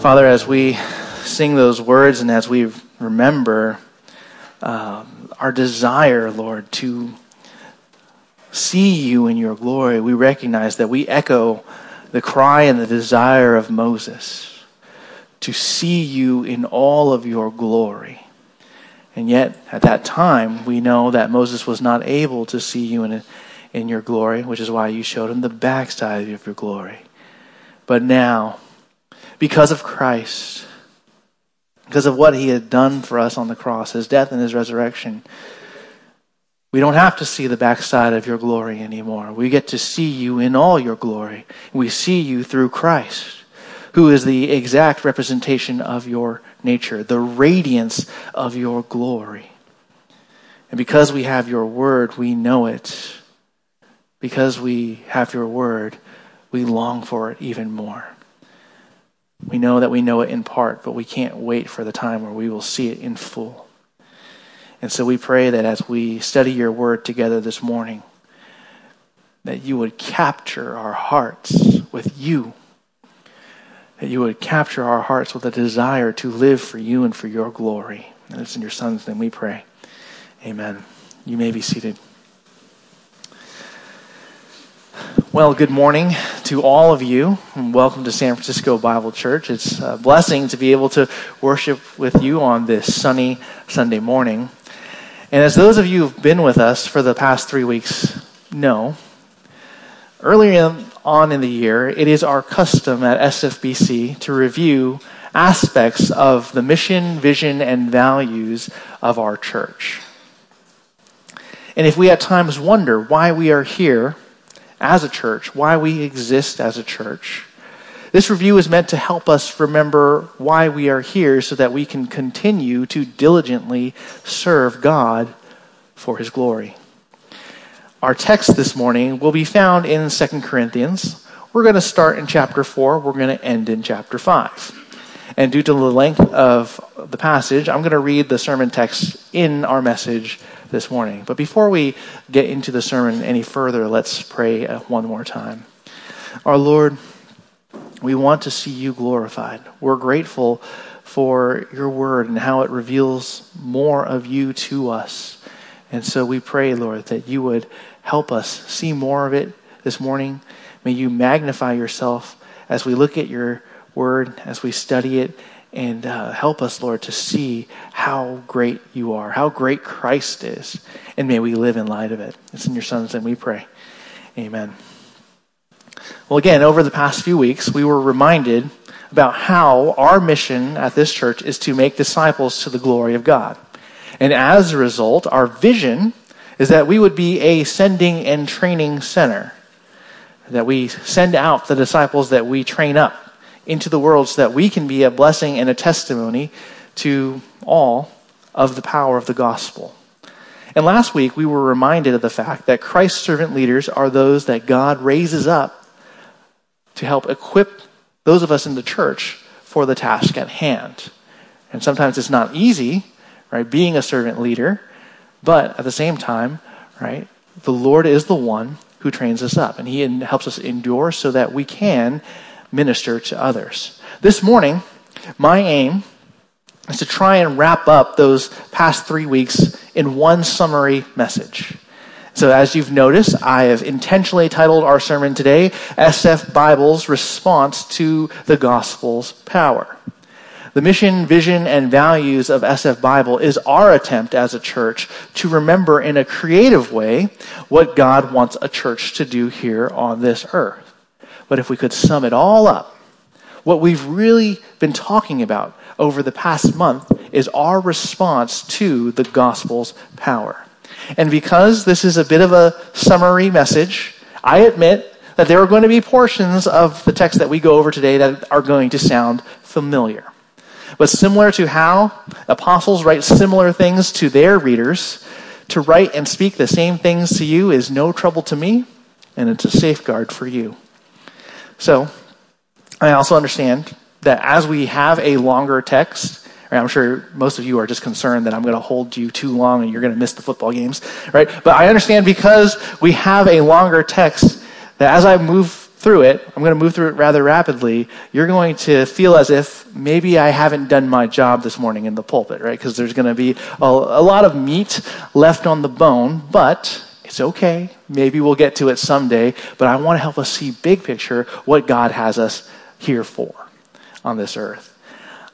Father, as we sing those words and as we remember uh, our desire, Lord, to see you in your glory, we recognize that we echo the cry and the desire of Moses to see you in all of your glory. And yet, at that time, we know that Moses was not able to see you in, in your glory, which is why you showed him the backside of your glory. But now, because of Christ, because of what he had done for us on the cross, his death and his resurrection, we don't have to see the backside of your glory anymore. We get to see you in all your glory. We see you through Christ, who is the exact representation of your nature, the radiance of your glory. And because we have your word, we know it. Because we have your word, we long for it even more. We know that we know it in part, but we can't wait for the time where we will see it in full. And so we pray that as we study your word together this morning, that you would capture our hearts with you. That you would capture our hearts with a desire to live for you and for your glory. And it's in your Son's name we pray. Amen. You may be seated. Well, good morning to all of you, welcome to San Francisco Bible Church. It's a blessing to be able to worship with you on this sunny Sunday morning. And as those of you who've been with us for the past three weeks know, earlier on in the year, it is our custom at SFBC to review aspects of the mission, vision, and values of our church. And if we at times wonder why we are here as a church, why we exist as a church, this review is meant to help us remember why we are here so that we can continue to diligently serve God for his glory. Our text this morning will be found in 2 Corinthians. We're going to start in chapter 4, we're going to end in chapter 5. And due to the length of the passage, I'm going to read the sermon text in our message this morning. But before we get into the sermon any further, let's pray uh, one more time. Our Lord, we want to see you glorified. We're grateful for your word and how it reveals more of you to us. And so we pray, Lord, that you would help us see more of it this morning. May you magnify yourself as we look at your word, as we study it, and uh, help us, Lord, to see how great you are, how great Christ is. And may we live in light of it. It's in your Son's name we pray. Amen. Well, again, over the past few weeks, we were reminded about how our mission at this church is to make disciples to the glory of God. And as a result, our vision is that we would be a sending and training center, that we send out the disciples that we train up into the world so that we can be a blessing and a testimony to all of the power of the gospel. And last week, we were reminded of the fact that Christ's servant leaders are those that God raises up to help equip those of us in the church for the task at hand. And sometimes it's not easy, right, being a servant leader, but at the same time, right, the Lord is the one who trains us up and he helps us endure so that we can minister to others. This morning, my aim is to try and wrap up those past 3 weeks in one summary message. So, as you've noticed, I have intentionally titled our sermon today, SF Bible's Response to the Gospel's Power. The mission, vision, and values of SF Bible is our attempt as a church to remember in a creative way what God wants a church to do here on this earth. But if we could sum it all up, what we've really been talking about over the past month is our response to the gospel's power. And because this is a bit of a summary message, I admit that there are going to be portions of the text that we go over today that are going to sound familiar. But similar to how apostles write similar things to their readers, to write and speak the same things to you is no trouble to me, and it's a safeguard for you. So, I also understand that as we have a longer text, I'm sure most of you are just concerned that I'm going to hold you too long and you're going to miss the football games, right? But I understand because we have a longer text that as I move through it, I'm going to move through it rather rapidly, you're going to feel as if maybe I haven't done my job this morning in the pulpit, right? Because there's going to be a, a, lot of meat left on the bone, but it's okay. Maybe we'll get to it someday, but I want to help us see big picture what God has us here for on this earth.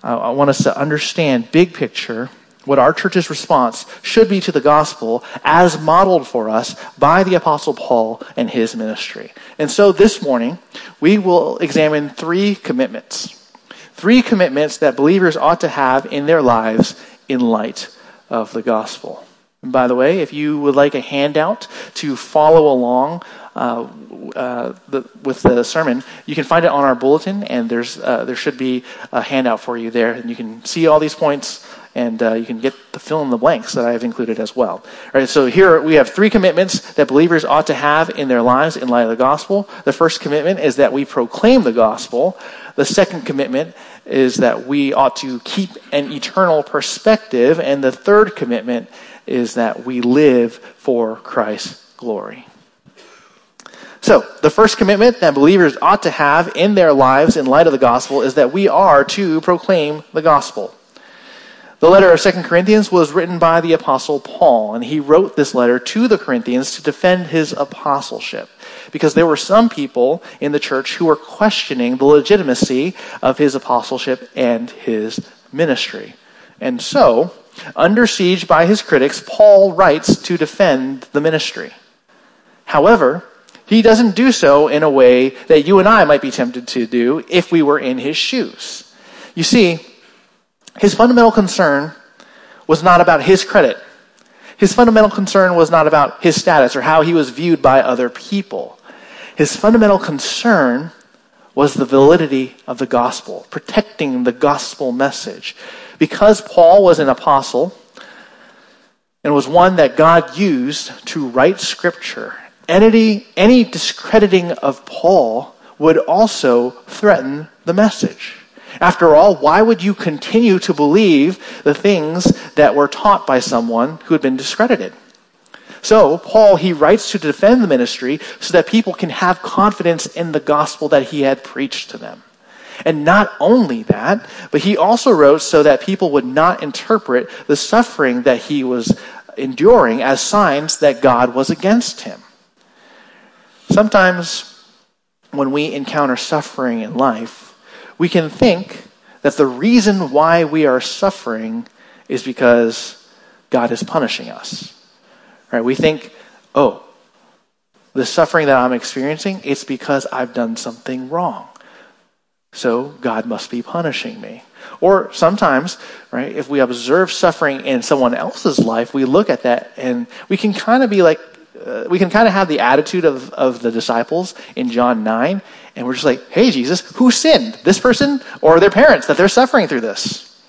I want us to understand big picture what our church's response should be to the gospel as modeled for us by the apostle Paul and his ministry. And so this morning, we will examine three commitments. Three commitments that believers ought to have in their lives in light of the gospel. By the way, if you would like a handout to follow along uh, uh, the, with the sermon, you can find it on our bulletin, and there's uh, there should be a handout for you there, and you can see all these points and uh, you can get the fill in the blanks that I have included as well. All right, so here we have three commitments that believers ought to have in their lives in light of the gospel. The first commitment is that we proclaim the gospel. The second commitment is that we ought to keep an eternal perspective. And the third commitment is that we live for Christ's glory. So, the first commitment that believers ought to have in their lives in light of the gospel is that we are to proclaim the gospel. The letter of 2 Corinthians was written by the Apostle Paul, and he wrote this letter to the Corinthians to defend his apostleship. Because there were some people in the church who were questioning the legitimacy of his apostleship and his ministry. And so, under siege by his critics, Paul writes to defend the ministry. However, he doesn't do so in a way that you and I might be tempted to do if we were in his shoes. You see, his fundamental concern was not about his credit. His fundamental concern was not about his status or how he was viewed by other people. His fundamental concern was the validity of the gospel, protecting the gospel message. Because Paul was an apostle and was one that God used to write scripture, any, any discrediting of Paul would also threaten the message. After all, why would you continue to believe the things that were taught by someone who had been discredited? So, Paul, he writes to defend the ministry so that people can have confidence in the gospel that he had preached to them. And not only that, but he also wrote so that people would not interpret the suffering that he was enduring as signs that God was against him. Sometimes when we encounter suffering in life, we can think that the reason why we are suffering is because God is punishing us. Right? We think, oh, the suffering that I'm experiencing, it's because I've done something wrong. So God must be punishing me. Or sometimes, right, if we observe suffering in someone else's life, we look at that and we can kind of be like, uh, we can kind of have the attitude of, of the disciples in John 9 and we're just like, hey, Jesus, who sinned? This person or their parents that they're suffering through this?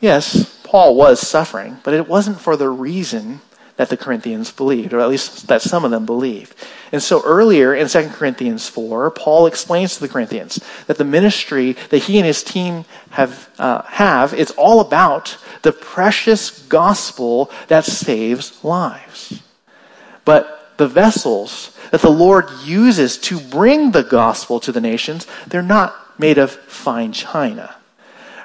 Yes, Paul was suffering, but it wasn't for the reason that the Corinthians believed, or at least that some of them believed. And so earlier in 2 Corinthians 4, Paul explains to the Corinthians that the ministry that he and his team have, uh, have is all about the precious gospel that saves lives. But the vessels that the Lord uses to bring the gospel to the nations, they're not made of fine china.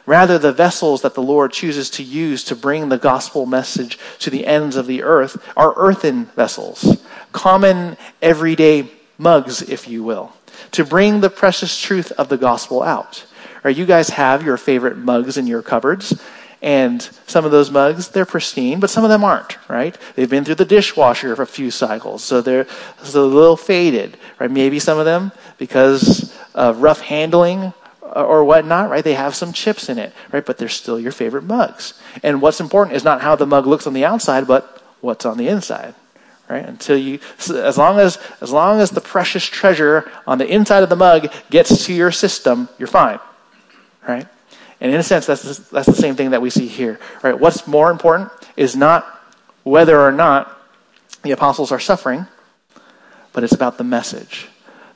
Rather, the vessels that the Lord chooses to use to bring the gospel message to the ends of the earth are earthen vessels, common everyday mugs, if you will, to bring the precious truth of the gospel out. Right, you guys have your favorite mugs in your cupboards, and some of those mugs, they're pristine, but some of them aren't, right? They've been through the dishwasher for a few cycles, so they're, so a little faded, right? Maybe some of them, because of rough handling or whatnot, right? They have some chips in it, right? But they're still your favorite mugs. And what's important is not how the mug looks on the outside, but what's on the inside, right? Until you, as long as, as long as the precious treasure on the inside of the mug gets to your system, you're fine, right? And in a sense, that's the, that's the same thing that we see here. Right? What's more important is not whether or not the apostles are suffering, but it's about the message.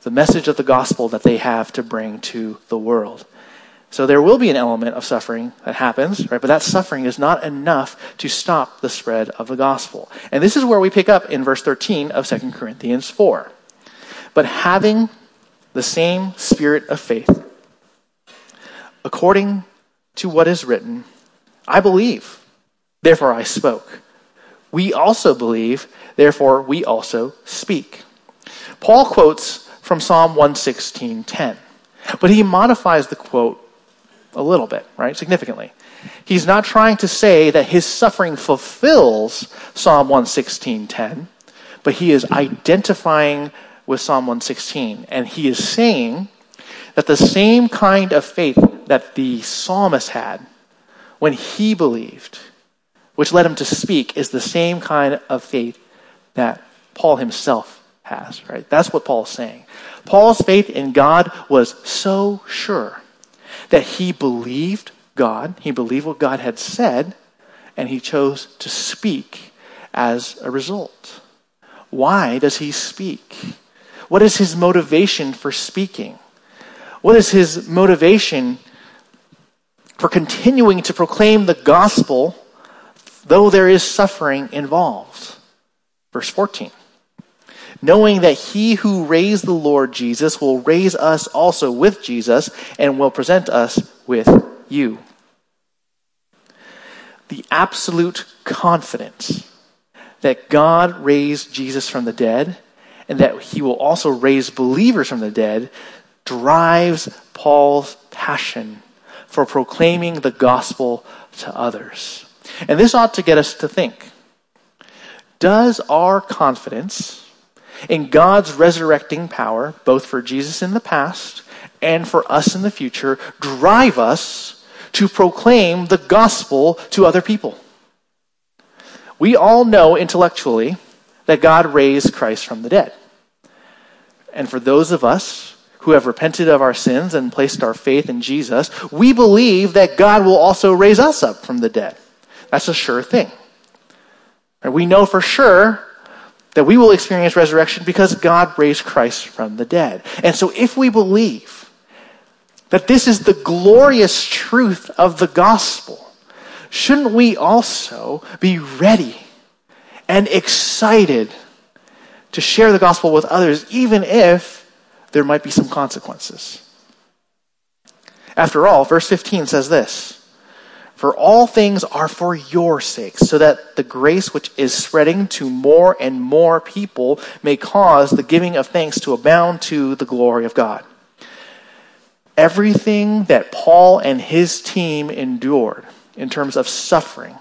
The message of the gospel that they have to bring to the world. So there will be an element of suffering that happens, right? But that suffering is not enough to stop the spread of the gospel. And this is where we pick up in verse 13 of 2 Corinthians 4. but having the same spirit of faith. According to what is written, I believe, therefore I spoke. We also believe, therefore we also speak. Paul quotes from Psalm 116:10, but he modifies the quote a little bit, right? Significantly. He's not trying to say that his suffering fulfills Psalm 116:10, but he is identifying with Psalm 116 and he is saying that the same kind of faith that the psalmist had when he believed, which led him to speak, is the same kind of faith that Paul himself has, right? That's what Paul's saying. Paul's faith in God was so sure that he believed God, he believed what God had said, and he chose to speak as a result. Why does he speak? What is his motivation for speaking? What is his motivation for continuing to proclaim the gospel, though there is suffering involved. Verse 14. Knowing that he who raised the Lord Jesus will raise us also with Jesus and will present us with you. The absolute confidence that God raised Jesus from the dead and that he will also raise believers from the dead drives Paul's passion for proclaiming the gospel to others. And this ought to get us to think Does our confidence in God's resurrecting power, both for Jesus in the past and for us in the future, drive us to proclaim the gospel to other people? We all know intellectually that God raised Christ from the dead. And for those of us who have repented of our sins and placed our faith in Jesus, we believe that God will also raise us up from the dead. That's a sure thing. And we know for sure that we will experience resurrection because God raised Christ from the dead. And so if we believe that this is the glorious truth of the gospel, shouldn't we also be ready and excited to share the gospel with others, even if there might be some consequences. After all, verse 15 says this For all things are for your sakes, so that the grace which is spreading to more and more people may cause the giving of thanks to abound to the glory of God. Everything that Paul and his team endured in terms of suffering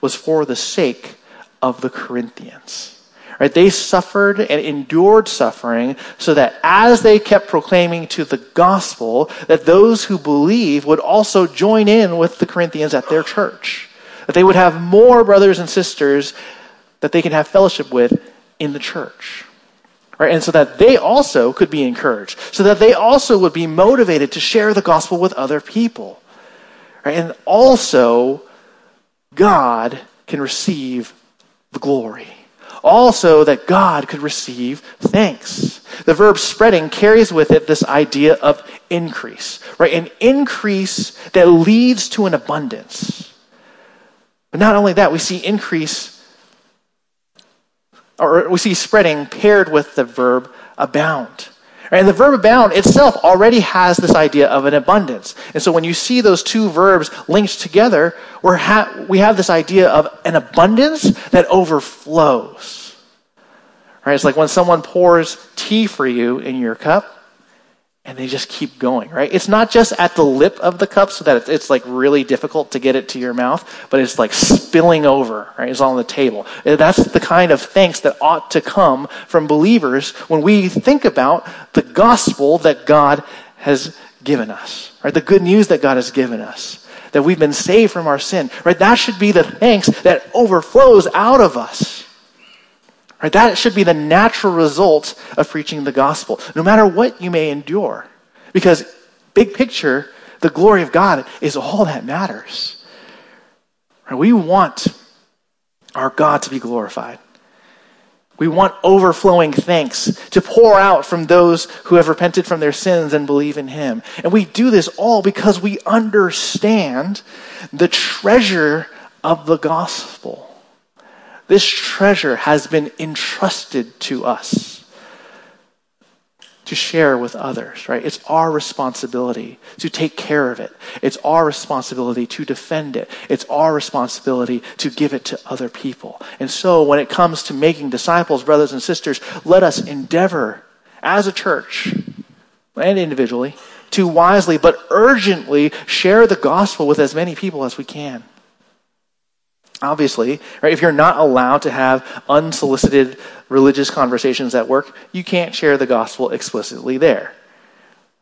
was for the sake of the Corinthians. Right? They suffered and endured suffering so that as they kept proclaiming to the gospel, that those who believe would also join in with the Corinthians at their church. That they would have more brothers and sisters that they can have fellowship with in the church. Right? And so that they also could be encouraged, so that they also would be motivated to share the gospel with other people. Right? And also, God can receive the glory also that God could receive thanks. The verb spreading carries with it this idea of increase, right? An increase that leads to an abundance. But not only that, we see increase, or we see spreading paired with the verb abound. And the verb abound itself already has this idea of an abundance. And so when you see those two verbs linked together, we're ha- we have this idea of an abundance that overflows. Right? It's like when someone pours tea for you in your cup and they just keep going, right? It's not just at the lip of the cup so that it's, like really difficult to get it to your mouth, but it's like spilling over, right? It's on the table. That's the kind of thanks that ought to come from believers when we think about the gospel that God has given us, right? The good news that God has given us, that we've been saved from our sin, right? That should be the thanks that overflows out of us. Right? That should be the natural result of preaching the gospel, no matter what you may endure. Because, big picture, the glory of God is all that matters. Right? We want our God to be glorified. We want overflowing thanks to pour out from those who have repented from their sins and believe in Him. And we do this all because we understand the treasure of the gospel. This treasure has been entrusted to us. to share with others, right? It's our responsibility to take care of it. It's our responsibility to defend it. It's our responsibility to give it to other people. And so when it comes to making disciples, brothers and sisters, let us endeavor as a church and individually to wisely but urgently share the gospel with as many people as we can. Obviously, right, if you're not allowed to have unsolicited religious conversations at work, you can't share the gospel explicitly there.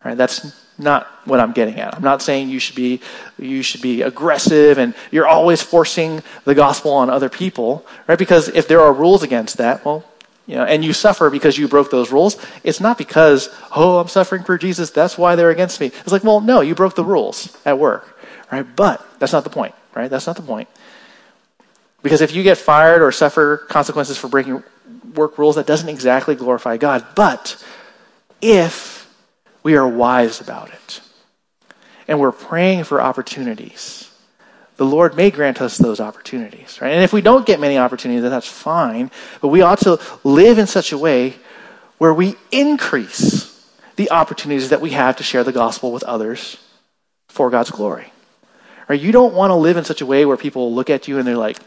Right? That's not what I'm getting at. I'm not saying you should be you should be aggressive and you're always forcing the gospel on other people, right? Because if there are rules against that, well, you know, and you suffer because you broke those rules, it's not because, oh, I'm suffering for Jesus, that's why they're against me. It's like, well, no, you broke the rules at work, right? But that's not the point, right? That's not the point. Because if you get fired or suffer consequences for breaking work rules, that doesn't exactly glorify God. But if we are wise about it and we're praying for opportunities, the Lord may grant us those opportunities, right? And if we don't get many opportunities, that's fine. But we ought to live in such a way where we increase the opportunities that we have to share the gospel with others for God's glory. Right? You don't want to live in such a way where people look at you and they're like,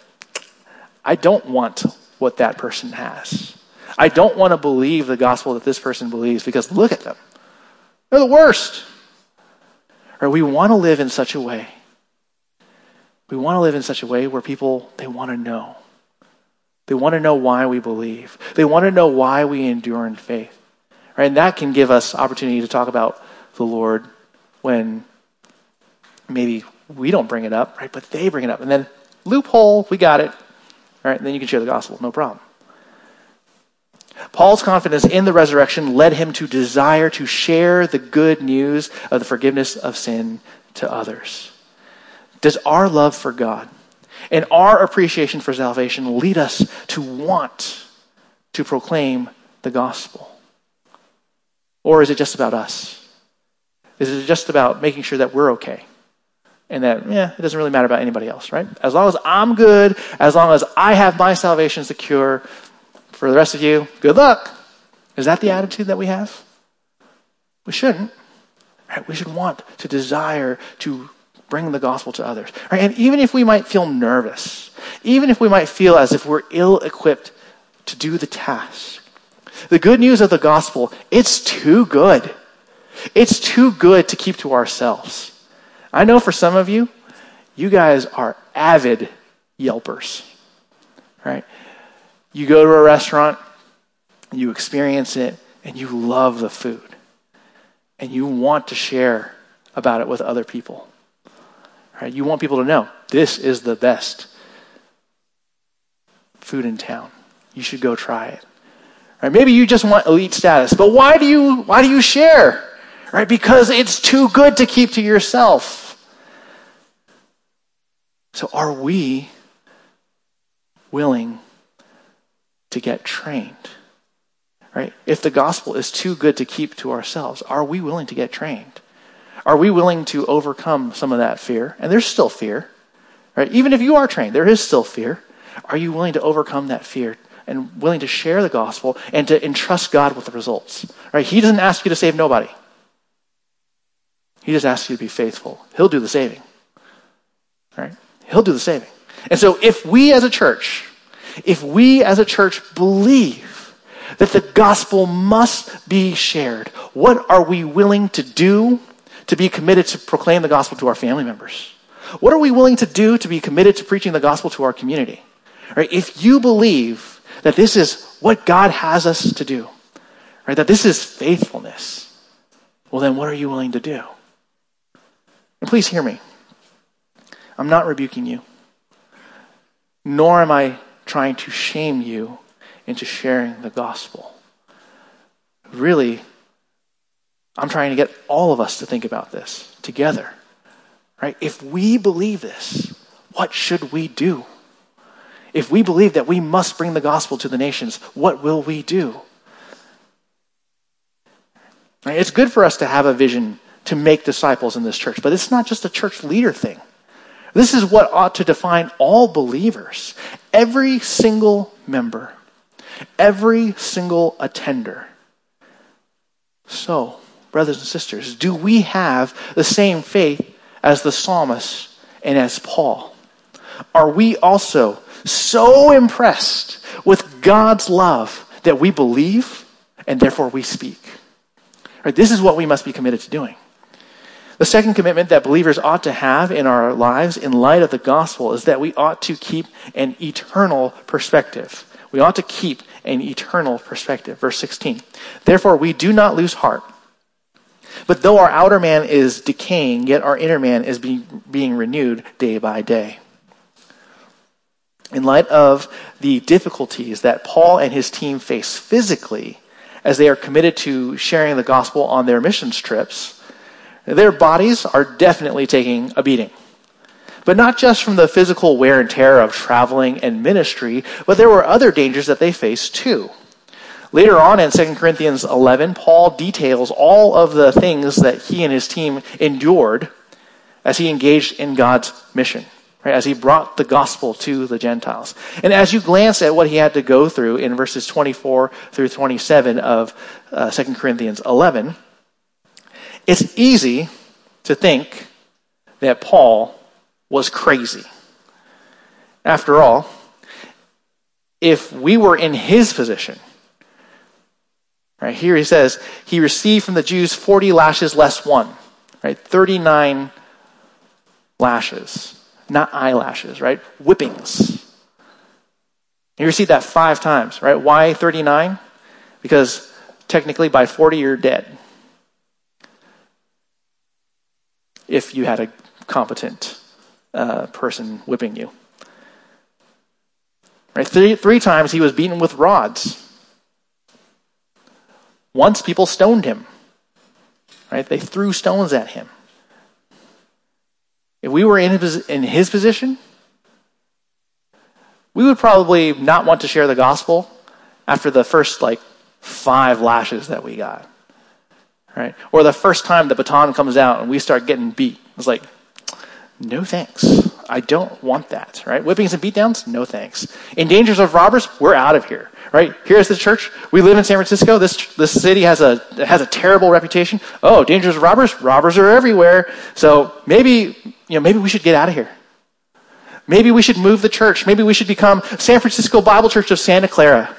I don't want what that person has. I don't want to believe the gospel that this person believes because look at them. They're the worst. Or we want to live in such a way. We want to live in such a way where people, they want to know. They want to know why we believe. They want to know why we endure in faith. Right? And that can give us opportunity to talk about the Lord when maybe we don't bring it up, right? But they bring it up. And then loophole, we got it. All right, then you can share the gospel, no problem. Paul's confidence in the resurrection led him to desire to share the good news of the forgiveness of sin to others. Does our love for God and our appreciation for salvation lead us to want to proclaim the gospel? Or is it just about us? Is it just about making sure that we're okay? And that, yeah, it doesn't really matter about anybody else, right? As long as I'm good, as long as I have my salvation secure, for the rest of you, good luck. Is that the attitude that we have? We shouldn't. Right? We should want to desire to bring the gospel to others. Right? And even if we might feel nervous, even if we might feel as if we're ill equipped to do the task, the good news of the gospel, it's too good. It's too good to keep to ourselves. I know for some of you, you guys are avid Yelpers, right? You go to a restaurant, you experience it, and you love the food. And you want to share about it with other people. Right? You want people to know this is the best food in town. You should go try it. Right? Maybe you just want elite status, but why do you why do you share? Right? Because it's too good to keep to yourself. So, are we willing to get trained? Right? If the gospel is too good to keep to ourselves, are we willing to get trained? Are we willing to overcome some of that fear? And there's still fear. Right? Even if you are trained, there is still fear. Are you willing to overcome that fear and willing to share the gospel and to entrust God with the results? Right? He doesn't ask you to save nobody. He just asks you to be faithful. He'll do the saving. Right? He'll do the saving. And so if we as a church, if we as a church believe that the gospel must be shared, what are we willing to do to be committed to proclaim the gospel to our family members? What are we willing to do to be committed to preaching the gospel to our community? Right? If you believe that this is what God has us to do, right? That this is faithfulness, well then what are you willing to do? Please hear me. I'm not rebuking you, nor am I trying to shame you into sharing the gospel. Really, I'm trying to get all of us to think about this together. Right? If we believe this, what should we do? If we believe that we must bring the gospel to the nations, what will we do? Right? It's good for us to have a vision to make disciples in this church, but it's not just a church leader thing. This is what ought to define all believers. Every single member, every single attender So, brothers and sisters, do we have the same faith as the psalmist and as Paul? Are we also so impressed with God's love that we believe and therefore we speak? Right, this is what we must be committed to doing. The second commitment that believers ought to have in our lives in light of the gospel is that we ought to keep an eternal perspective. We ought to keep an eternal perspective. Verse 16. Therefore, we do not lose heart. But though our outer man is decaying, yet our inner man is being, being renewed day by day. In light of the difficulties that Paul and his team face physically as they are committed to sharing the gospel on their missions trips, their bodies are definitely taking a beating. But not just from the physical wear and tear of traveling and ministry, but there were other dangers that they faced too. Later on in 2 Corinthians 11, Paul details all of the things that he and his team endured as he engaged in God's mission, right, as he brought the gospel to the Gentiles. And as you glance at what he had to go through in verses 24 through 27 of uh, 2 Corinthians 11, it's easy to think that Paul was crazy. After all, if we were in his position, right here he says, he received from the Jews 40 lashes less one, right? 39 lashes, not eyelashes, right? Whippings. He received that five times, right? Why 39? Because technically by 40 you're dead. If you had a competent uh, person whipping you. Right? Three, three times he was beaten with rods. Once people stoned him. Right? They threw stones at him. If we were in his, in his position, we would probably not want to share the gospel after the first like five lashes that we got. Right? Or the first time the baton comes out and we start getting beat. It's like, no thanks. I don't want that, right? Whippings and beatdowns? No thanks. In dangers of robbers? We're out of here, right? Here's the church. We live in San Francisco. This, this city has a, has a terrible reputation. Oh, dangers of robbers? Robbers are everywhere. So maybe, you know, maybe we should get out of here. Maybe we should move the church. Maybe we should become San Francisco Bible Church of Santa Clara.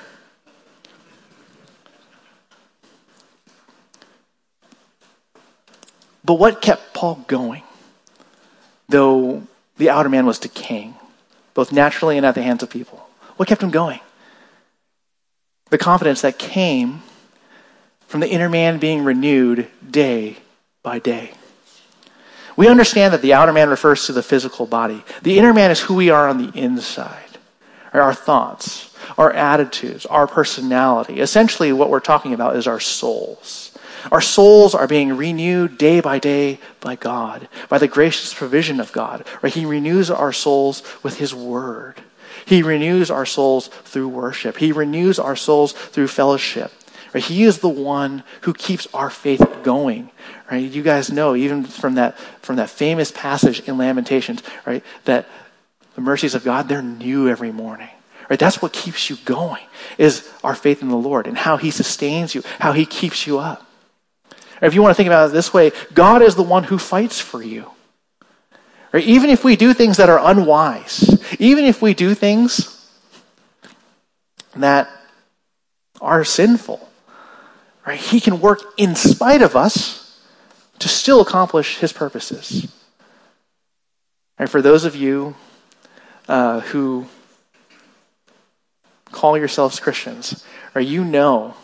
But what kept Paul going? though the outer man was decaying, both naturally and at the hands of people. What kept him going? The confidence that came from the inner man being renewed day by day. We understand that the outer man refers to the physical body. The inner man is who we are on the inside, our thoughts, our attitudes, our personality. Essentially, what we're talking about is our souls. Our souls are being renewed day by day by God, by the gracious provision of God. Right? He renews our souls with His Word. He renews our souls through worship. He renews our souls through fellowship. Right? He is the one who keeps our faith going. Right? You guys know, even from that, from that famous passage in Lamentations, right, that the mercies of God, they're new every morning. Right? That's what keeps you going, is our faith in the Lord and how He sustains you, how He keeps you up. Or if you want to think about it this way, God is the one who fights for you. Or even if we do things that are unwise, even if we do things that are sinful, right? He can work in spite of us to still accomplish his purposes. And for those of you uh, who call yourselves Christians, or you know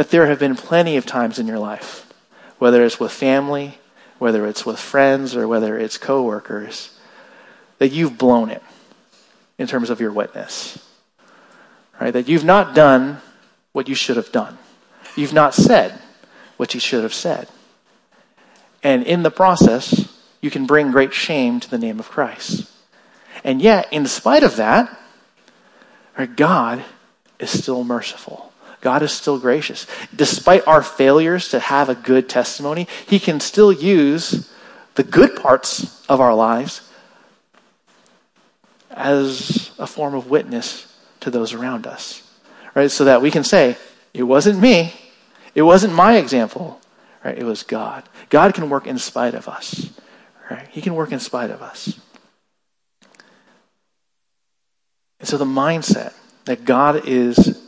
that there have been plenty of times in your life, whether it's with family, whether it's with friends, or whether it's coworkers, that you've blown it in terms of your witness. Right? That you've not done what you should have done. You've not said what you should have said. And in the process, you can bring great shame to the name of Christ. And yet, in spite of that, our God is still merciful. God is still gracious. Despite our failures to have a good testimony, He can still use the good parts of our lives as a form of witness to those around us. Right? So that we can say, it wasn't me, It wasn't my example, right? It was God. God can work in spite of us, right? He can work in spite of us. And so the mindset that God is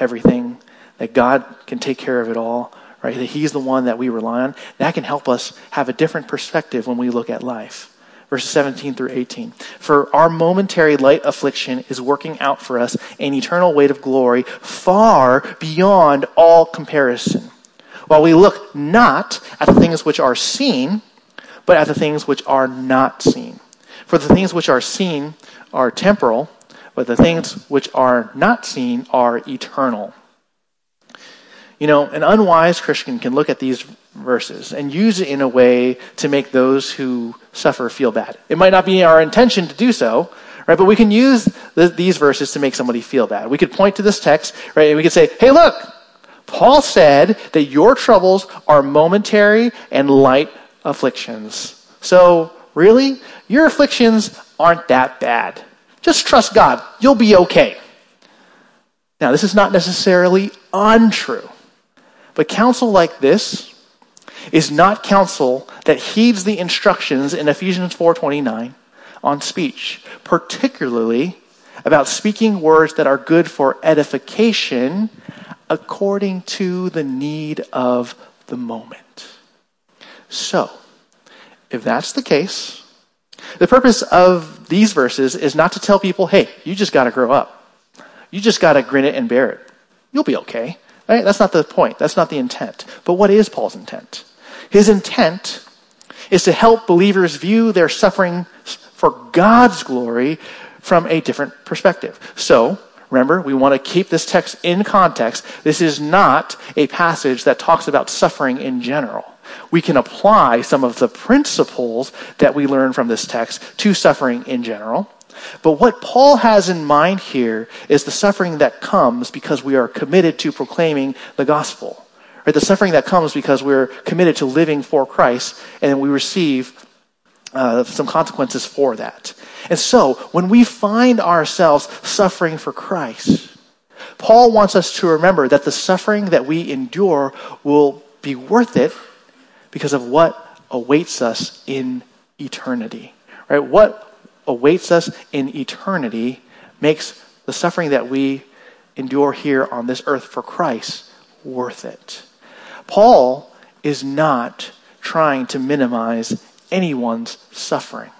everything, that God can take care of it all, right? That He's the one that we rely on, that can help us have a different perspective when we look at life. Verses 17 through 18. For our momentary light affliction is working out for us an eternal weight of glory far beyond all comparison. While we look not at the things which are seen, but at the things which are not seen. For the things which are seen are temporal, but the things which are not seen are eternal. You know, an unwise Christian can look at these verses and use it in a way to make those who suffer feel bad. It might not be our intention to do so, right? But we can use the, these verses to make somebody feel bad. We could point to this text, right? And we could say, hey, look, Paul said that your troubles are momentary and light afflictions. So, really, your afflictions aren't that bad. Just trust God. You'll be okay. Now, this is not necessarily untrue, but counsel like this is not counsel that heeds the instructions in Ephesians 4:29 on speech, particularly about speaking words that are good for edification according to the need of the moment. So, if that's the case, the purpose of these verses is not to tell people, hey, you just got to grow up. You just got to grin it and bear it. You'll be okay. Right? That's not the point. That's not the intent. But what is Paul's intent? His intent is to help believers view their suffering for God's glory from a different perspective. So, remember, we want to keep this text in context. This is not a passage that talks about suffering in general we can apply some of the principles that we learn from this text to suffering in general. But what Paul has in mind here is the suffering that comes because we are committed to proclaiming the gospel. Right? The suffering that comes because we're committed to living for Christ and we receive uh, some consequences for that. And so, when we find ourselves suffering for Christ, Paul wants us to remember that the suffering that we endure will be worth it because of what awaits us in eternity. Right? What awaits us in eternity makes the suffering that we endure here on this earth for Christ worth it. Paul is not trying to minimize anyone's suffering.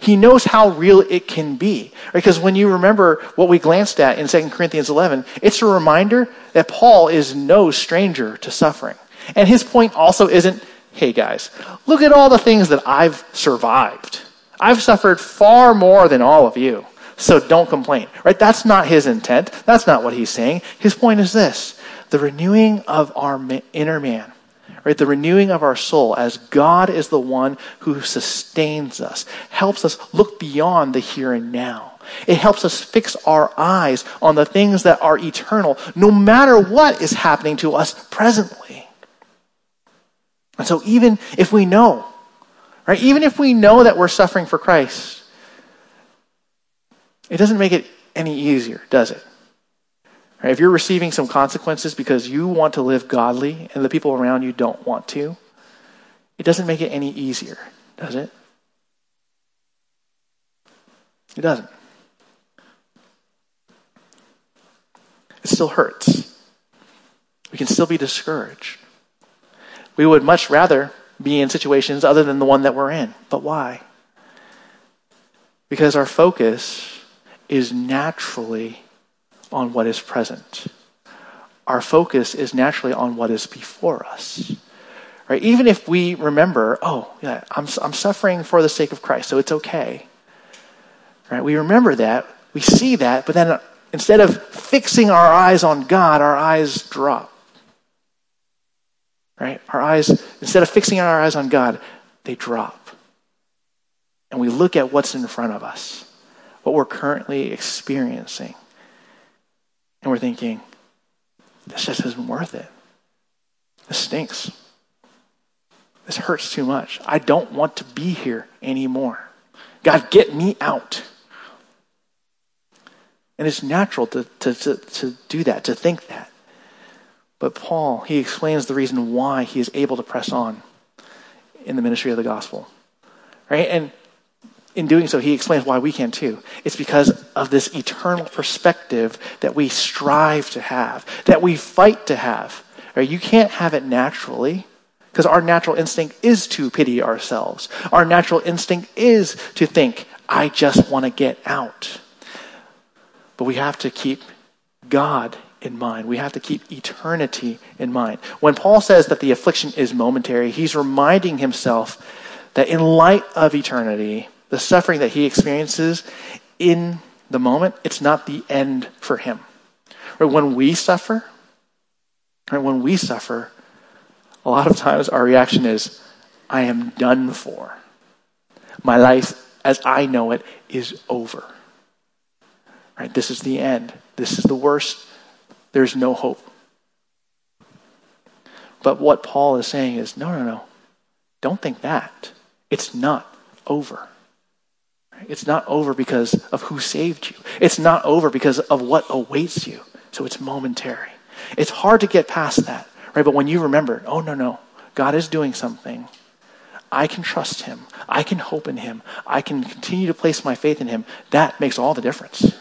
He knows how real it can be. Because when you remember what we glanced at in 2 Corinthians 11, it's a reminder that Paul is no stranger to suffering. And his point also isn't hey guys, look at all the things that I've survived. I've suffered far more than all of you. So don't complain, right? That's not his intent. That's not what he's saying. His point is this the renewing of our inner man, right? The renewing of our soul as God is the one who sustains us, helps us look beyond the here and now. It helps us fix our eyes on the things that are eternal, no matter what is happening to us presently. And so, even if we know, right, even if we know that we're suffering for Christ, it doesn't make it any easier, does it? Right, if you're receiving some consequences because you want to live godly and the people around you don't want to, it doesn't make it any easier, does it? It doesn't. It still hurts. We can still be discouraged. We would much rather be in situations other than the one that we're in. But why? Because our focus is naturally on what is present. Our focus is naturally on what is before us. Right? Even if we remember, oh, yeah, I'm, I'm suffering for the sake of Christ, so it's okay. Right? We remember that, we see that, but then instead of fixing our eyes on God, our eyes drop. Right? Our eyes, instead of fixing our eyes on God, they drop. And we look at what's in front of us, what we're currently experiencing. And we're thinking, this just isn't worth it. This stinks. This hurts too much. I don't want to be here anymore. God, get me out. And it's natural to, to, to, to do that, to think that. But Paul, he explains the reason why he is able to press on in the ministry of the gospel. Right? And in doing so, he explains why we can too. It's because of this eternal perspective that we strive to have, that we fight to have. Right? You can't have it naturally because our natural instinct is to pity ourselves. Our natural instinct is to think, I just want to get out. But we have to keep God in mind. We have to keep eternity in mind. When Paul says that the affliction is momentary, he's reminding himself that in light of eternity, the suffering that he experiences in the moment, it's not the end for him. Or when we suffer, or when we suffer, a lot of times our reaction is, I am done for. My life as I know it is over. Right? This is the end. This is the worst. There's no hope. But what Paul is saying is no, no, no. Don't think that. It's not over. It's not over because of who saved you. It's not over because of what awaits you. So it's momentary. It's hard to get past that, right? But when you remember, oh, no, no, God is doing something. I can trust him. I can hope in him. I can continue to place my faith in him. That makes all the difference.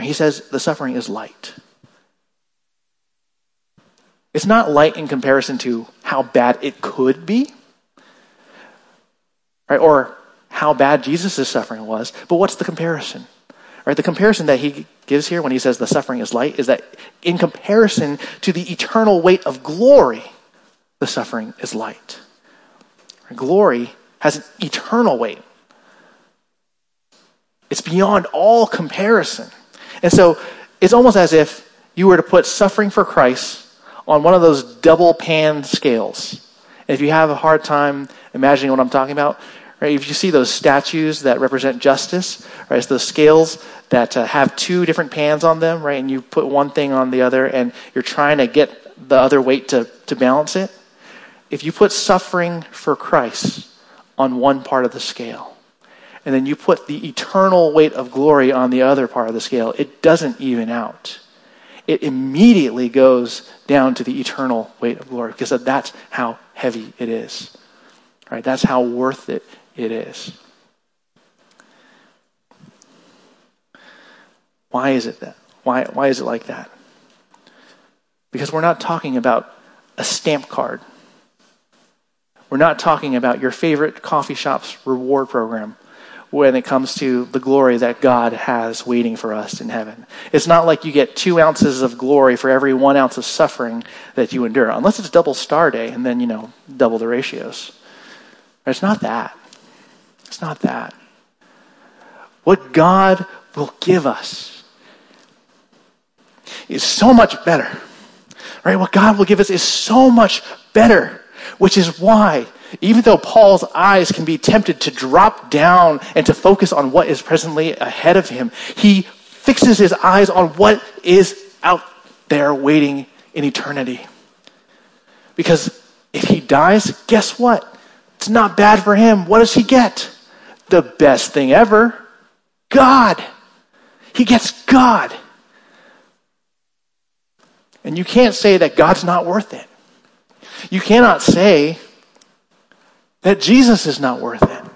He says the suffering is light. It's not light in comparison to how bad it could be, right? Or how bad Jesus' suffering was. But what's the comparison? Right? The comparison that he gives here when he says the suffering is light is that in comparison to the eternal weight of glory, the suffering is light. Glory has an eternal weight. It's beyond all comparison. And so it's almost as if you were to put suffering for Christ on one of those double pan scales. And if you have a hard time imagining what I'm talking about, right, if you see those statues that represent justice, right, it's those scales that uh, have two different pans on them, right, and you put one thing on the other and you're trying to get the other weight to, to balance it. If you put suffering for Christ on one part of the scale, and then you put the eternal weight of glory on the other part of the scale, it doesn't even out. It immediately goes down to the eternal weight of glory because that's how heavy it is. Right? That's how worth it it is. Why is it that? Why, why is it like that? Because we're not talking about a stamp card. We're not talking about your favorite coffee shop's reward program when it comes to the glory that God has waiting for us in heaven. It's not like you get two ounces of glory for every one ounce of suffering that you endure, unless it's double star day and then, you know, double the ratios. It's not that. It's not that. What God will give us is so much better. Right? What God will give us is so much better, which is why even though Paul's eyes can be tempted to drop down and to focus on what is presently ahead of him, he fixes his eyes on what is out there waiting in eternity. Because if he dies, guess what? It's not bad for him. What does he get? The best thing ever God. He gets God. And you can't say that God's not worth it. You cannot say that Jesus is not worth it.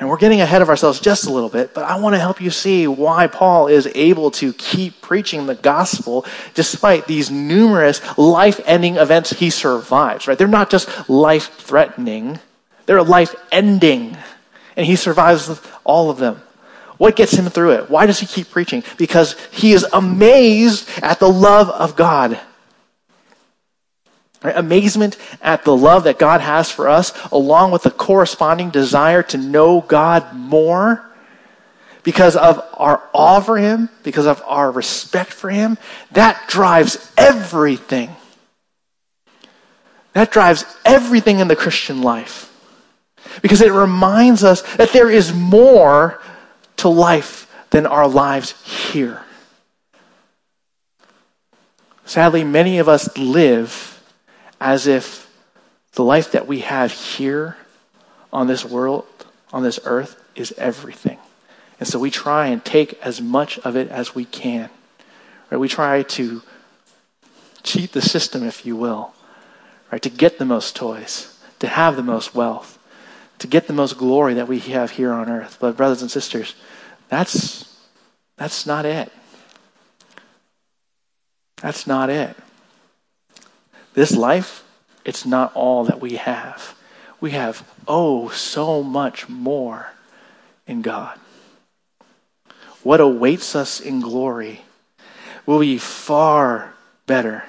And we're getting ahead of ourselves just a little bit, but I want to help you see why Paul is able to keep preaching the gospel despite these numerous life ending events he survives, right? They're not just life threatening, they're life ending. And he survives all of them. What gets him through it? Why does he keep preaching? Because he is amazed at the love of God. Right? Amazement at the love that God has for us, along with the corresponding desire to know God more because of our awe for Him, because of our respect for Him, that drives everything. That drives everything in the Christian life. Because it reminds us that there is more to life than our lives here. Sadly, many of us live as if the life that we have here on this world, on this earth, is everything. And so we try and take as much of it as we can. Right? We try to cheat the system, if you will, right? To get the most toys, to have the most wealth, to get the most glory that we have here on earth. But brothers and sisters, that's that's not it. That's not it. This life, it's not all that we have. We have oh so much more in God. What awaits us in glory will be far better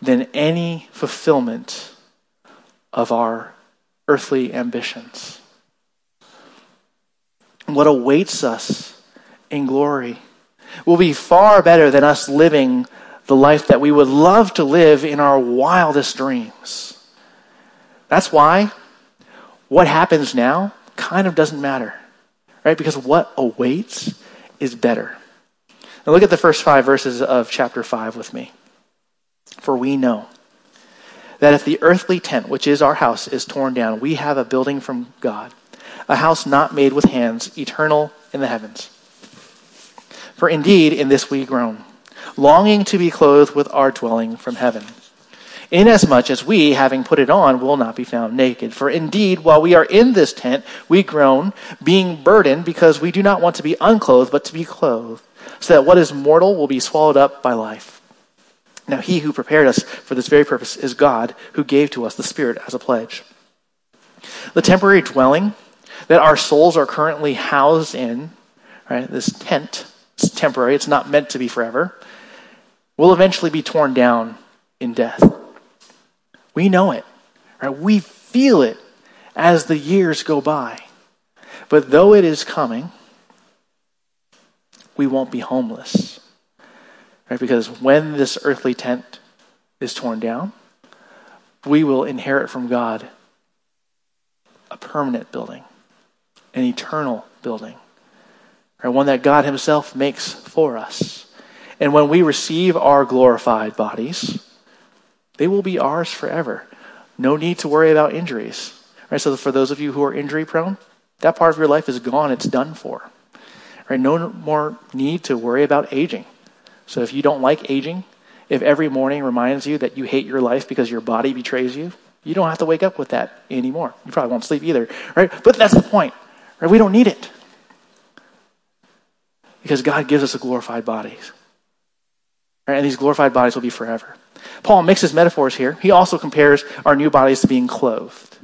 than any fulfillment of our earthly ambitions. What awaits us in glory will be far better than us living the life that we would love to live in our wildest dreams. That's why what happens now kind of doesn't matter, right? Because what awaits is better. Now look at the first five verses of chapter 5 with me. For we know that if the earthly tent, which is our house, is torn down, we have a building from God, a house not made with hands, eternal in the heavens. For indeed, in this we groan, longing to be clothed with our dwelling from heaven. Inasmuch as we, having put it on, will not be found naked. For indeed, while we are in this tent, we groan, being burdened, because we do not want to be unclothed, but to be clothed, so that what is mortal will be swallowed up by life. Now, he who prepared us for this very purpose is God, who gave to us the Spirit as a pledge. The temporary dwelling that our souls are currently housed in, right, this tent, it's temporary, it's not meant to be forever, will eventually be torn down in death. We know it, right? We feel it as the years go by. But though it is coming, we won't be homeless. Right? Because when this earthly tent is torn down, we will inherit from God a permanent building, an eternal building, right? one that God Himself makes for us. And when we receive our glorified bodies, they will be ours forever. No need to worry about injuries. Right? So, for those of you who are injury prone, that part of your life is gone, it's done for. Right? No more need to worry about aging. So if you don't like aging, if every morning reminds you that you hate your life because your body betrays you, you don't have to wake up with that anymore. You probably won't sleep either, right? But that's the point, right? We don't need it. Because God gives us a glorified bodies. Right? And these glorified bodies will be forever. Paul mixes metaphors here. He also compares our new bodies to being clothed.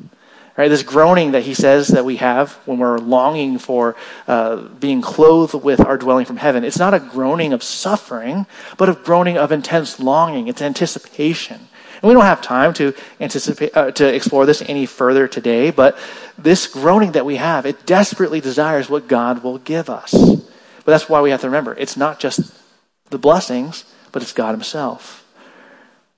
Right, this groaning that he says that we have when we're longing for uh, being clothed with our dwelling from heaven, it's not a groaning of suffering, but a groaning of intense longing. It's anticipation. And we don't have time to anticipate uh, to explore this any further today, but this groaning that we have, it desperately desires what God will give us. But that's why we have to remember, it's not just the blessings, but it's God himself.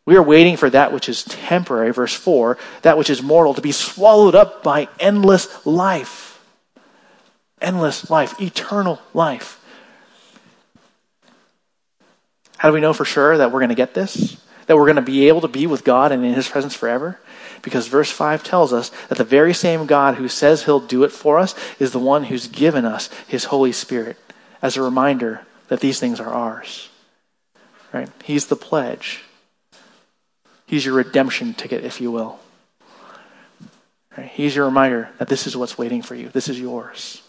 We are waiting for that which is temporary, verse 4, that which is mortal, to be swallowed up by endless life. Endless life, eternal life. How do we know for sure that we're going to get this? That we're going to be able to be with God and in His presence forever? Because verse 5 tells us that the very same God who says He'll do it for us is the one who's given us His Holy Spirit as a reminder that these things are ours. Right? He's the pledge. He's your redemption ticket, if you will. Right? He's your reminder that this is what's waiting for you. This is yours.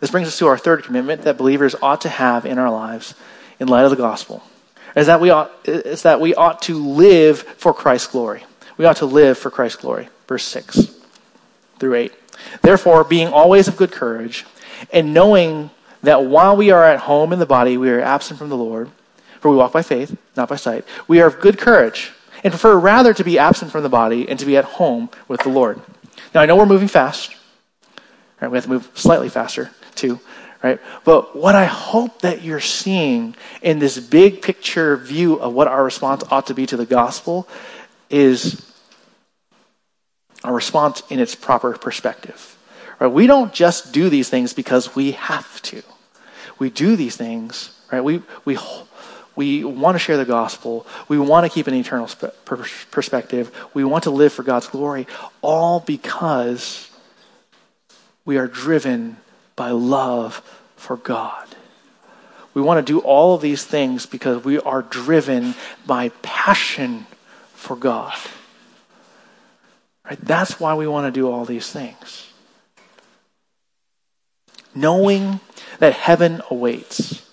This brings us to our third commitment that believers ought to have in our lives in light of the gospel. Is that we ought, is that we ought to live for Christ's glory. We ought to live for Christ's glory. Verse 6 through 8. Therefore, being always of good courage, and knowing that while we are at home in the body, we are absent from the Lord, for we walk by faith, not by sight. We are of good courage and prefer rather to be absent from the body and to be at home with the Lord. Now, I know we're moving fast. Right? We have to move slightly faster, too. Right? But what I hope that you're seeing in this big picture view of what our response ought to be to the gospel is a response in its proper perspective. Right? We don't just do these things because we have to. We do these things, right? We, we we want to share the gospel. We want to keep an eternal perspective. We want to live for God's glory, all because we are driven by love for God. We want to do all of these things because we are driven by passion for God. Right? That's why we want to do all these things. Knowing that heaven awaits,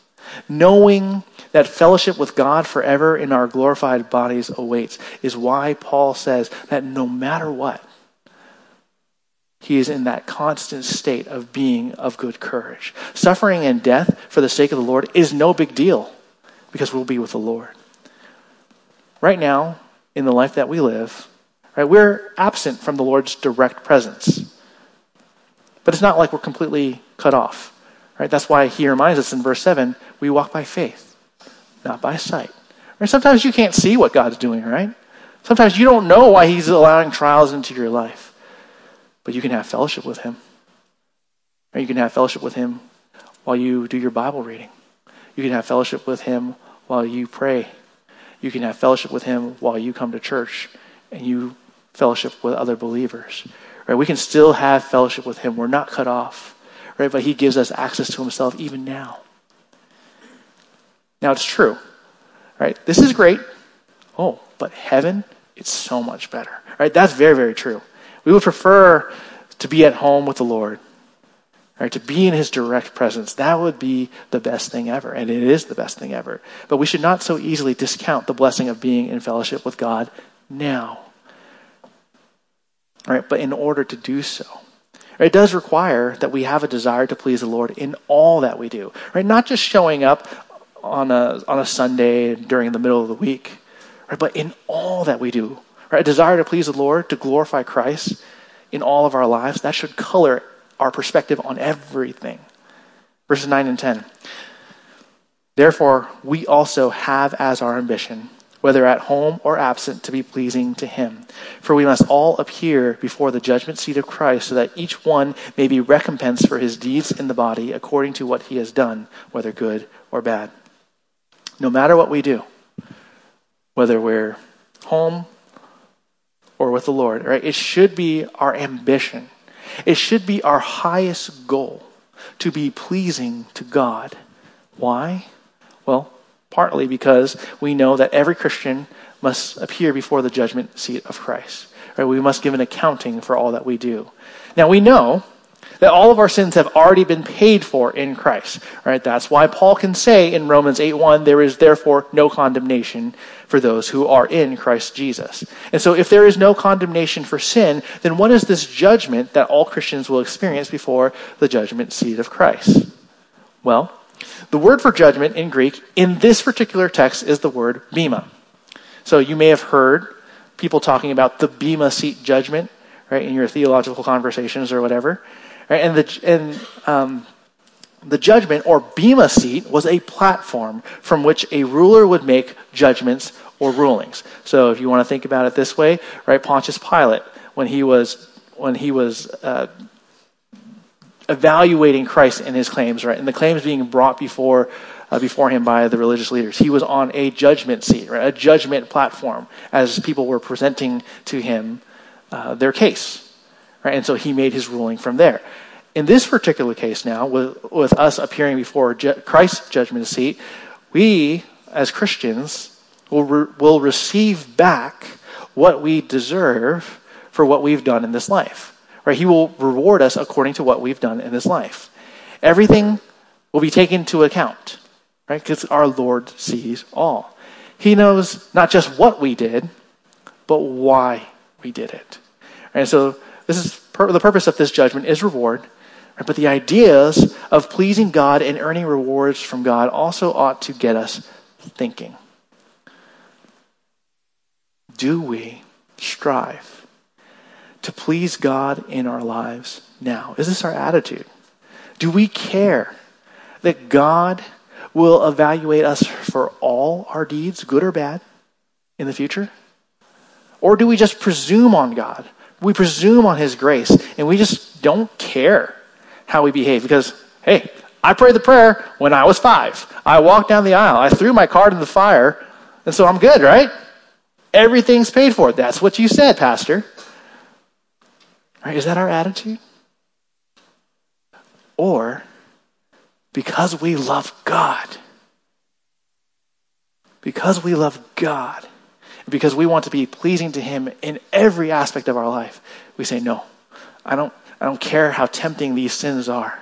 knowing that fellowship with God forever in our glorified bodies awaits, is why Paul says that no matter what, he is in that constant state of being of good courage. Suffering and death for the sake of the Lord is no big deal because we'll be with the Lord. Right now, in the life that we live, right, we're absent from the Lord's direct presence. But it's not like we're completely cut off. Right? That's why he reminds us in verse 7 we walk by faith, not by sight. Right? Sometimes you can't see what God's doing, right? Sometimes you don't know why he's allowing trials into your life. But you can have fellowship with him. You can have fellowship with him while you do your Bible reading. You can have fellowship with him while you pray. You can have fellowship with him while you come to church and you fellowship with other believers. Right? We can still have fellowship with him. We're not cut off. Right? But he gives us access to himself even now. Now it's true. Right? This is great. Oh, but heaven, it's so much better. Right? That's very, very true. We would prefer to be at home with the Lord, right? To be in His direct presence. That would be the best thing ever, and it is the best thing ever. But we should not so easily discount the blessing of being in fellowship with God now. Right? But in order to do so, it does require that we have a desire to please the Lord in all that we do. Right? Not just showing up on a on a Sunday during the middle of the week, right? But in all that we do. Right? A desire to please the Lord, to glorify Christ in all of our lives, that should color our perspective on everything. Verses 9 and 10. Therefore, we also have as our ambition, whether at home or absent, to be pleasing to Him. For we must all appear before the judgment seat of Christ, so that each one may be recompensed for his deeds in the body according to what he has done, whether good or bad. No matter what we do, whether we're home or with the Lord, right? It should be our ambition. It should be our highest goal to be pleasing to God. Why? Well, partly because we know that every Christian must appear before the judgment seat of Christ. Right? We must give an accounting for all that we do. Now we know that all of our sins have already been paid for in Christ. Right? That's why Paul can say in Romans 8:1, there is therefore no condemnation for those who are in Christ Jesus. And so if there is no condemnation for sin, then what is this judgment that all Christians will experience before the judgment seat of Christ? Well, the word for judgment in Greek in this particular text is the word bema. So you may have heard people talking about the bema seat judgment, right, in your theological conversations or whatever. Right? And the and um, the judgment or bema seat was a platform from which a ruler would make judgments or rulings. So if you want to think about it this way, right, Pontius Pilate, when he was when he was uh, evaluating Christ and his claims, right, and the claims being brought before uh, before him by the religious leaders, he was on a judgment seat, right, a judgment platform, as people were presenting to him uh, their case, right, and so he made his ruling from there. In this particular case now, with, with us appearing before ju- Christ's judgment seat, we, as Christians, will, re- will receive back what we deserve for what we've done in this life. Right? He will reward us according to what we've done in this life. Everything will be taken into account, right? Because our Lord sees all. He knows not just what we did, but why we did it. And so this is the purpose of this judgment is reward but the ideas of pleasing God and earning rewards from God also ought to get us thinking. Do we strive to please God in our lives now? Is this our attitude? Do we care that God will evaluate us for all our deeds, good or bad, in the future? Or do we just presume on God? We presume on His grace and we just don't care how we behave. Because, hey, I prayed the prayer when I was five. I walked down the aisle. I threw my card in the fire, and so I'm good, right? Everything's paid for. That's what you said, Pastor. Right? Is that our attitude? Or because we love God. Because we love God. Because we want to be pleasing to Him in every aspect of our life, we say, No, I don't, I don't care how tempting these sins are.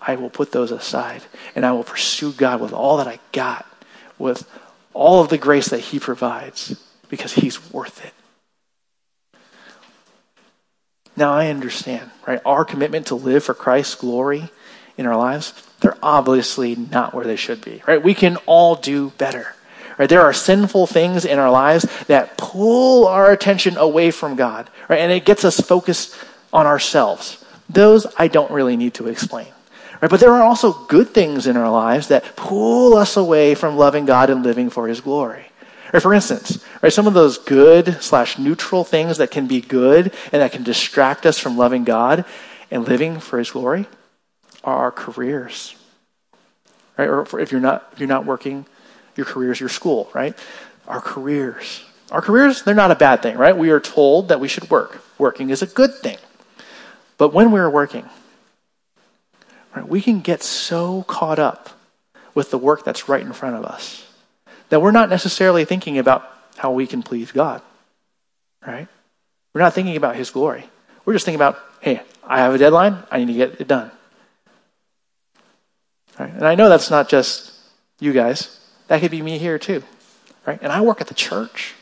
I will put those aside and I will pursue God with all that I got, with all of the grace that He provides, because He's worth it. Now I understand, right? Our commitment to live for Christ's glory in our lives, they're obviously not where they should be, right? We can all do better. Right? There are sinful things in our lives that pull our attention away from God, right? And it gets us focused on ourselves. Those I don't really need to explain. Right? But there are also good things in our lives that pull us away from loving God and living for His glory. Or for instance, right, some of those good slash neutral things that can be good and that can distract us from loving God and living for His glory are our careers. Right? Or if you're not if you're not working, your career is your school, right? Our careers. Our careers, they're not a bad thing, right? We are told that we should work. Working is a good thing. But when we're working, right, we can get so caught up with the work that's right in front of us that we're not necessarily thinking about how we can please God, right? We're not thinking about His glory. We're just thinking about, hey, I have a deadline, I need to get it done. Right? And I know that's not just you guys, that could be me here too, right? And I work at the church.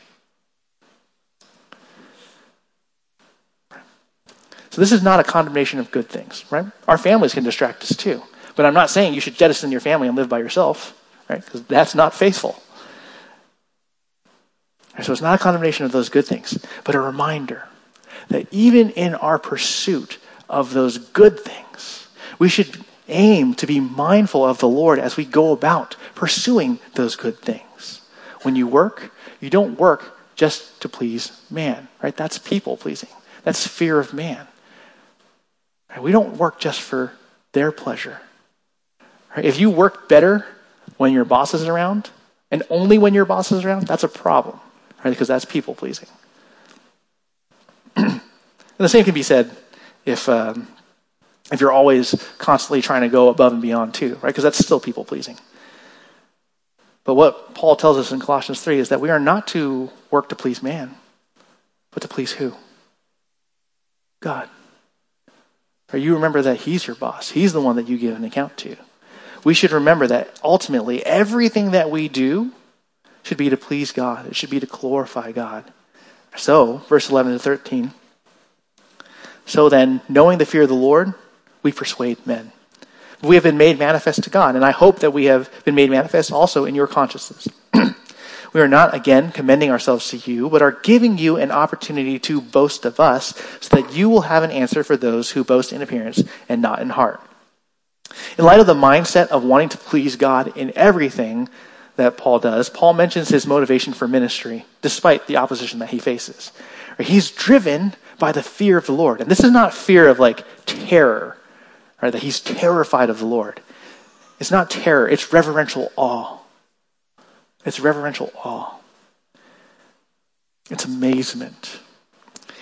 So this is not a condemnation of good things, right? Our families can distract us too. But I'm not saying you should jettison your family and live by yourself, right? Because that's not faithful. So it's not a condemnation of those good things, but a reminder that even in our pursuit of those good things, we should aim to be mindful of the Lord as we go about pursuing those good things. When you work, you don't work just to please man, right? That's people pleasing. That's fear of man. We don't work just for their pleasure. If you work better when your boss is around, and only when your boss is around, that's a problem right? Because that's people pleasing. and the same can be said if um, if you're always constantly trying to go above and beyond too, right? Because that's still people pleasing. But what Paul tells us in Colossians 3 is that we are not to work to please man, but to please who? God. Or you remember that He's your boss. He's the one that you give an account to. We should remember that ultimately everything that we do should be to please God, it should be to glorify God. So, verse 11 to 13. So then, knowing the fear of the Lord, we persuade men. We have been made manifest to God, and I hope that we have been made manifest also in your consciousness. we are not, again, commending ourselves to you, but are giving you an opportunity to boast of us, so that you will have an answer for those who boast in appearance and not in heart. In light of the mindset of wanting to please God in everything, that Paul does, Paul mentions his motivation for ministry, despite the opposition that he faces. He's driven by the fear of the Lord. And this is not fear of like terror, right? That he's terrified of the Lord. It's not terror, it's reverential awe. It's reverential awe. It's amazement.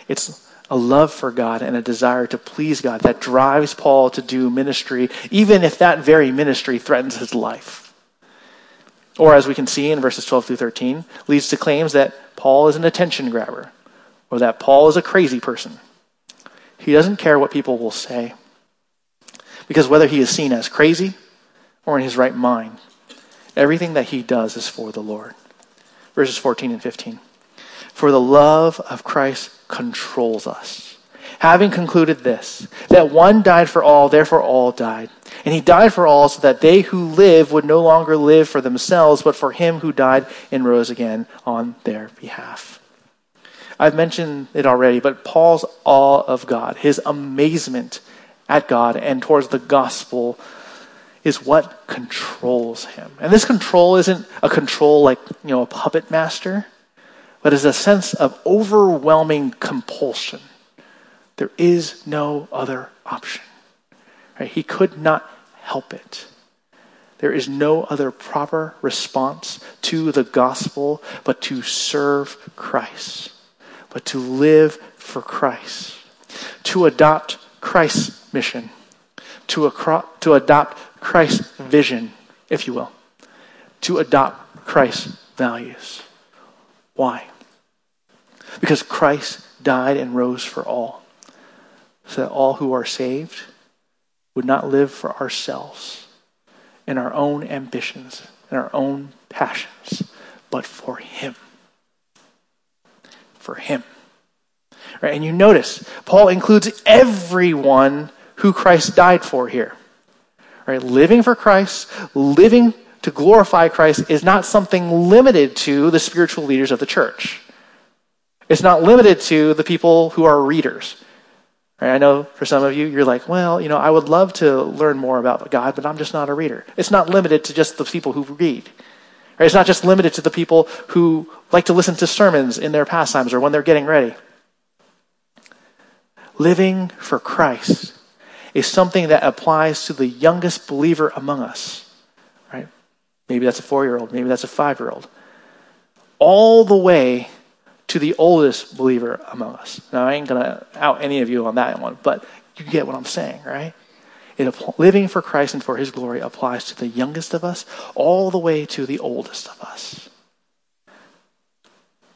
It's a love for God and a desire to please God that drives Paul to do ministry, even if that very ministry threatens his life. Or, as we can see in verses 12 through 13, leads to claims that Paul is an attention grabber or that Paul is a crazy person. He doesn't care what people will say. Because whether he is seen as crazy or in his right mind, everything that he does is for the Lord. Verses 14 and 15. For the love of Christ controls us. Having concluded this, that one died for all, therefore all died. And he died for all so that they who live would no longer live for themselves, but for him who died and rose again on their behalf. I've mentioned it already, but Paul's awe of God, his amazement at God and towards the gospel, is what controls him. And this control isn't a control like, you know, a puppet master, but is a sense of overwhelming compulsion. There is no other option. Right? He could not help it. There is no other proper response to the gospel but to serve Christ, but to live for Christ, to adopt Christ's mission, to, acro- to adopt Christ's vision, if you will, to adopt Christ's values. Why? Because Christ died and rose for all, so that all who are saved would not live for ourselves and our own ambitions and our own passions, but for Him. For Him. Right? And you notice, Paul includes everyone who Christ died for here. Right? Living for Christ, living to glorify Christ is not something limited to the spiritual leaders of the church. It's not limited to the people who are readers. Right? I know for some of you, you're like, well, you know, I would love to learn more about God, but I'm just not a reader. It's not limited to just the people who read. Right? It's not just limited to the people who like to listen to sermons in their pastimes or when they're getting ready. Living for Christ is something that applies to the youngest believer among us. Right? Maybe that's a four year old, maybe that's a five year old. All the way to the oldest believer among us. Now, I ain't going to out any of you on that one, but you get what I'm saying, right? It, living for Christ and for his glory applies to the youngest of us all the way to the oldest of us.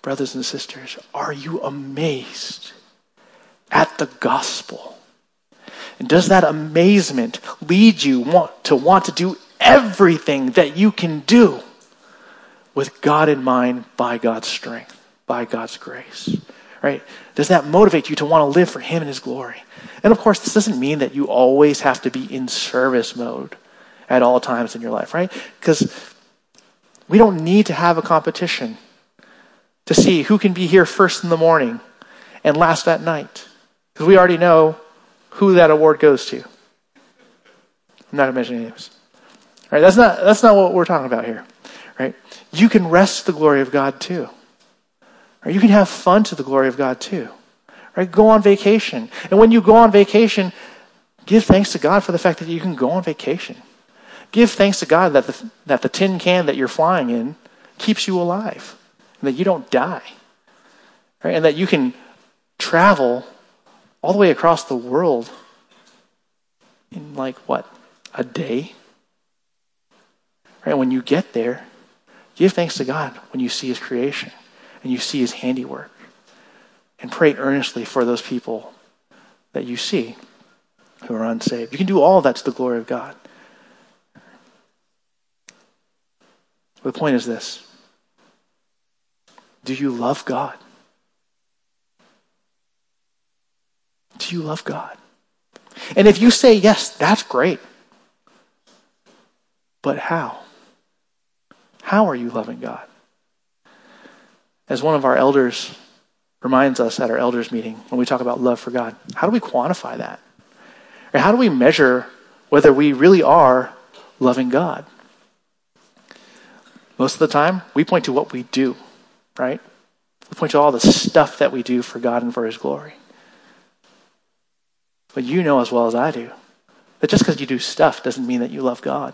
Brothers and sisters, are you amazed at the gospel? And does that amazement lead you want, to want to do everything that you can do with God in mind by God's strength? By God's grace. Right? Does that motivate you to want to live for Him and His glory? And of course, this doesn't mean that you always have to be in service mode at all times in your life, right? Because we don't need to have a competition to see who can be here first in the morning and last at night. Because we already know who that award goes to. I'm not going to mention any names. Right? That's not, that's not what we're talking about here. Right? You can rest the glory of God too. Right? You can have fun to the glory of God too. Right? Go on vacation. And when you go on vacation, give thanks to God for the fact that you can go on vacation. Give thanks to God that the, that the tin can that you're flying in keeps you alive and that you don't die. Right? And that you can travel all the way across the world in like what? A day? Right? When you get there, give thanks to God when you see his creation and you see his handiwork. And pray earnestly for those people that you see who are unsaved. You can do all that to the glory of God. The point is this Do you love God? Do you love God? And if you say yes, that's great. But how? How are you loving God? As one of our elders reminds us at our elders meeting when we talk about love for God, how do we quantify that? Or how do we measure whether we really are loving God? Most of the time, we point to what we do, right? We point to all the stuff that we do for God and for His glory. But you know as well as I do that just because you do stuff doesn't mean that you love God.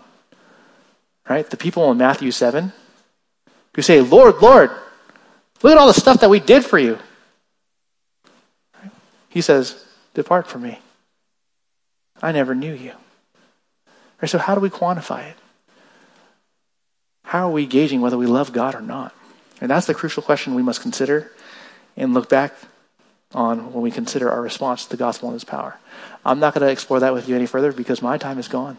Right? The people in Matthew 7 who say, Lord, Lord, Look at all the stuff that we did for you. He says, Depart from me. I never knew you. Right, so, how do we quantify it? How are we gauging whether we love God or not? And that's the crucial question we must consider and look back on when we consider our response to the gospel and its power. I'm not going to explore that with you any further because my time is gone.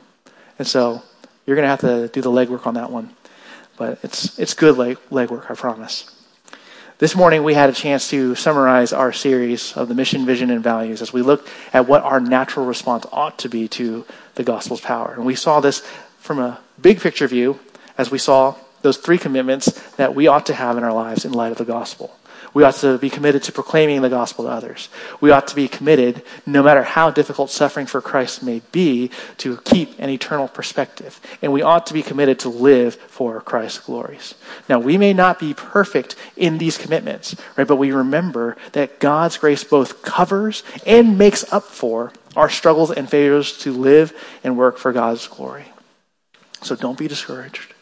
And so you're going to have to do the legwork on that one. But it's, it's good leg, legwork, I promise. This morning, we had a chance to summarize our series of the mission, vision, and values as we looked at what our natural response ought to be to the gospel's power. And we saw this from a big picture view as we saw those three commitments that we ought to have in our lives in light of the gospel. We ought to be committed to proclaiming the gospel to others. We ought to be committed, no matter how difficult suffering for Christ may be, to keep an eternal perspective. And we ought to be committed to live for Christ's glories. Now, we may not be perfect in these commitments, right? But we remember that God's grace both covers and makes up for our struggles and failures to live and work for God's glory. So don't be discouraged.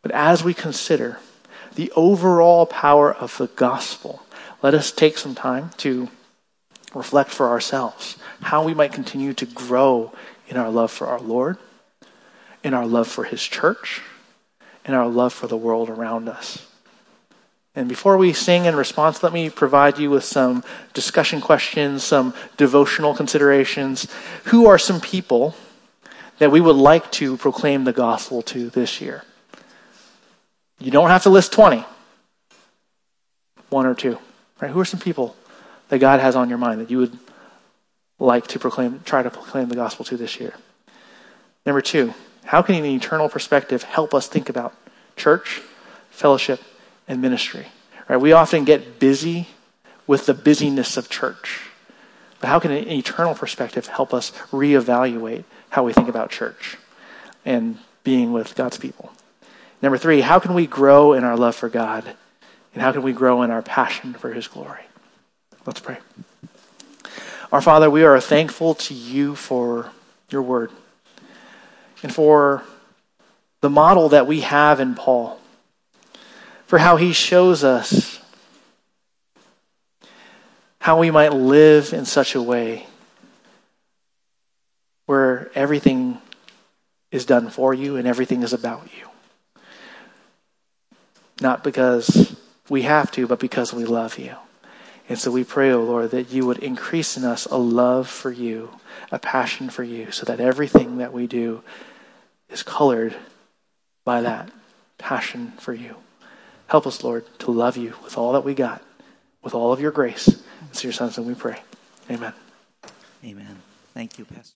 But as we consider the overall power of the gospel, let us take some time to reflect for ourselves how we might continue to grow in our love for our Lord in our love for his church in our love for the world around us. And before we sing in response, let me provide you with some discussion questions, some devotional considerations. Who are some people that we would like to proclaim the gospel to this year? You don't have to list 20, one or two. Right? Who are some people that God has on your mind that you would like to proclaim, try to proclaim the gospel to this year? Number two, how can an eternal perspective help us think about church, fellowship, and ministry. Right? We often get busy with the busyness of church. But how can an eternal perspective help us reevaluate how we think about church and being with God's people? Number three, how can we grow in our love for God? And how can we grow in our passion for His glory? Let's pray. Our Father, we are thankful to you for your word and for the model that we have in Paul for how he shows us how we might live in such a way where everything is done for you and everything is about you. Not because we have to, but because we love you. And so we pray, O oh Lord, that you would increase in us a love for you, a passion for you, so that everything that we do is colored by that passion for you. Help us, Lord, to love you with all that we got, with all of your grace. It's your son's and we pray. Amen. Amen. Thank you, Pastor.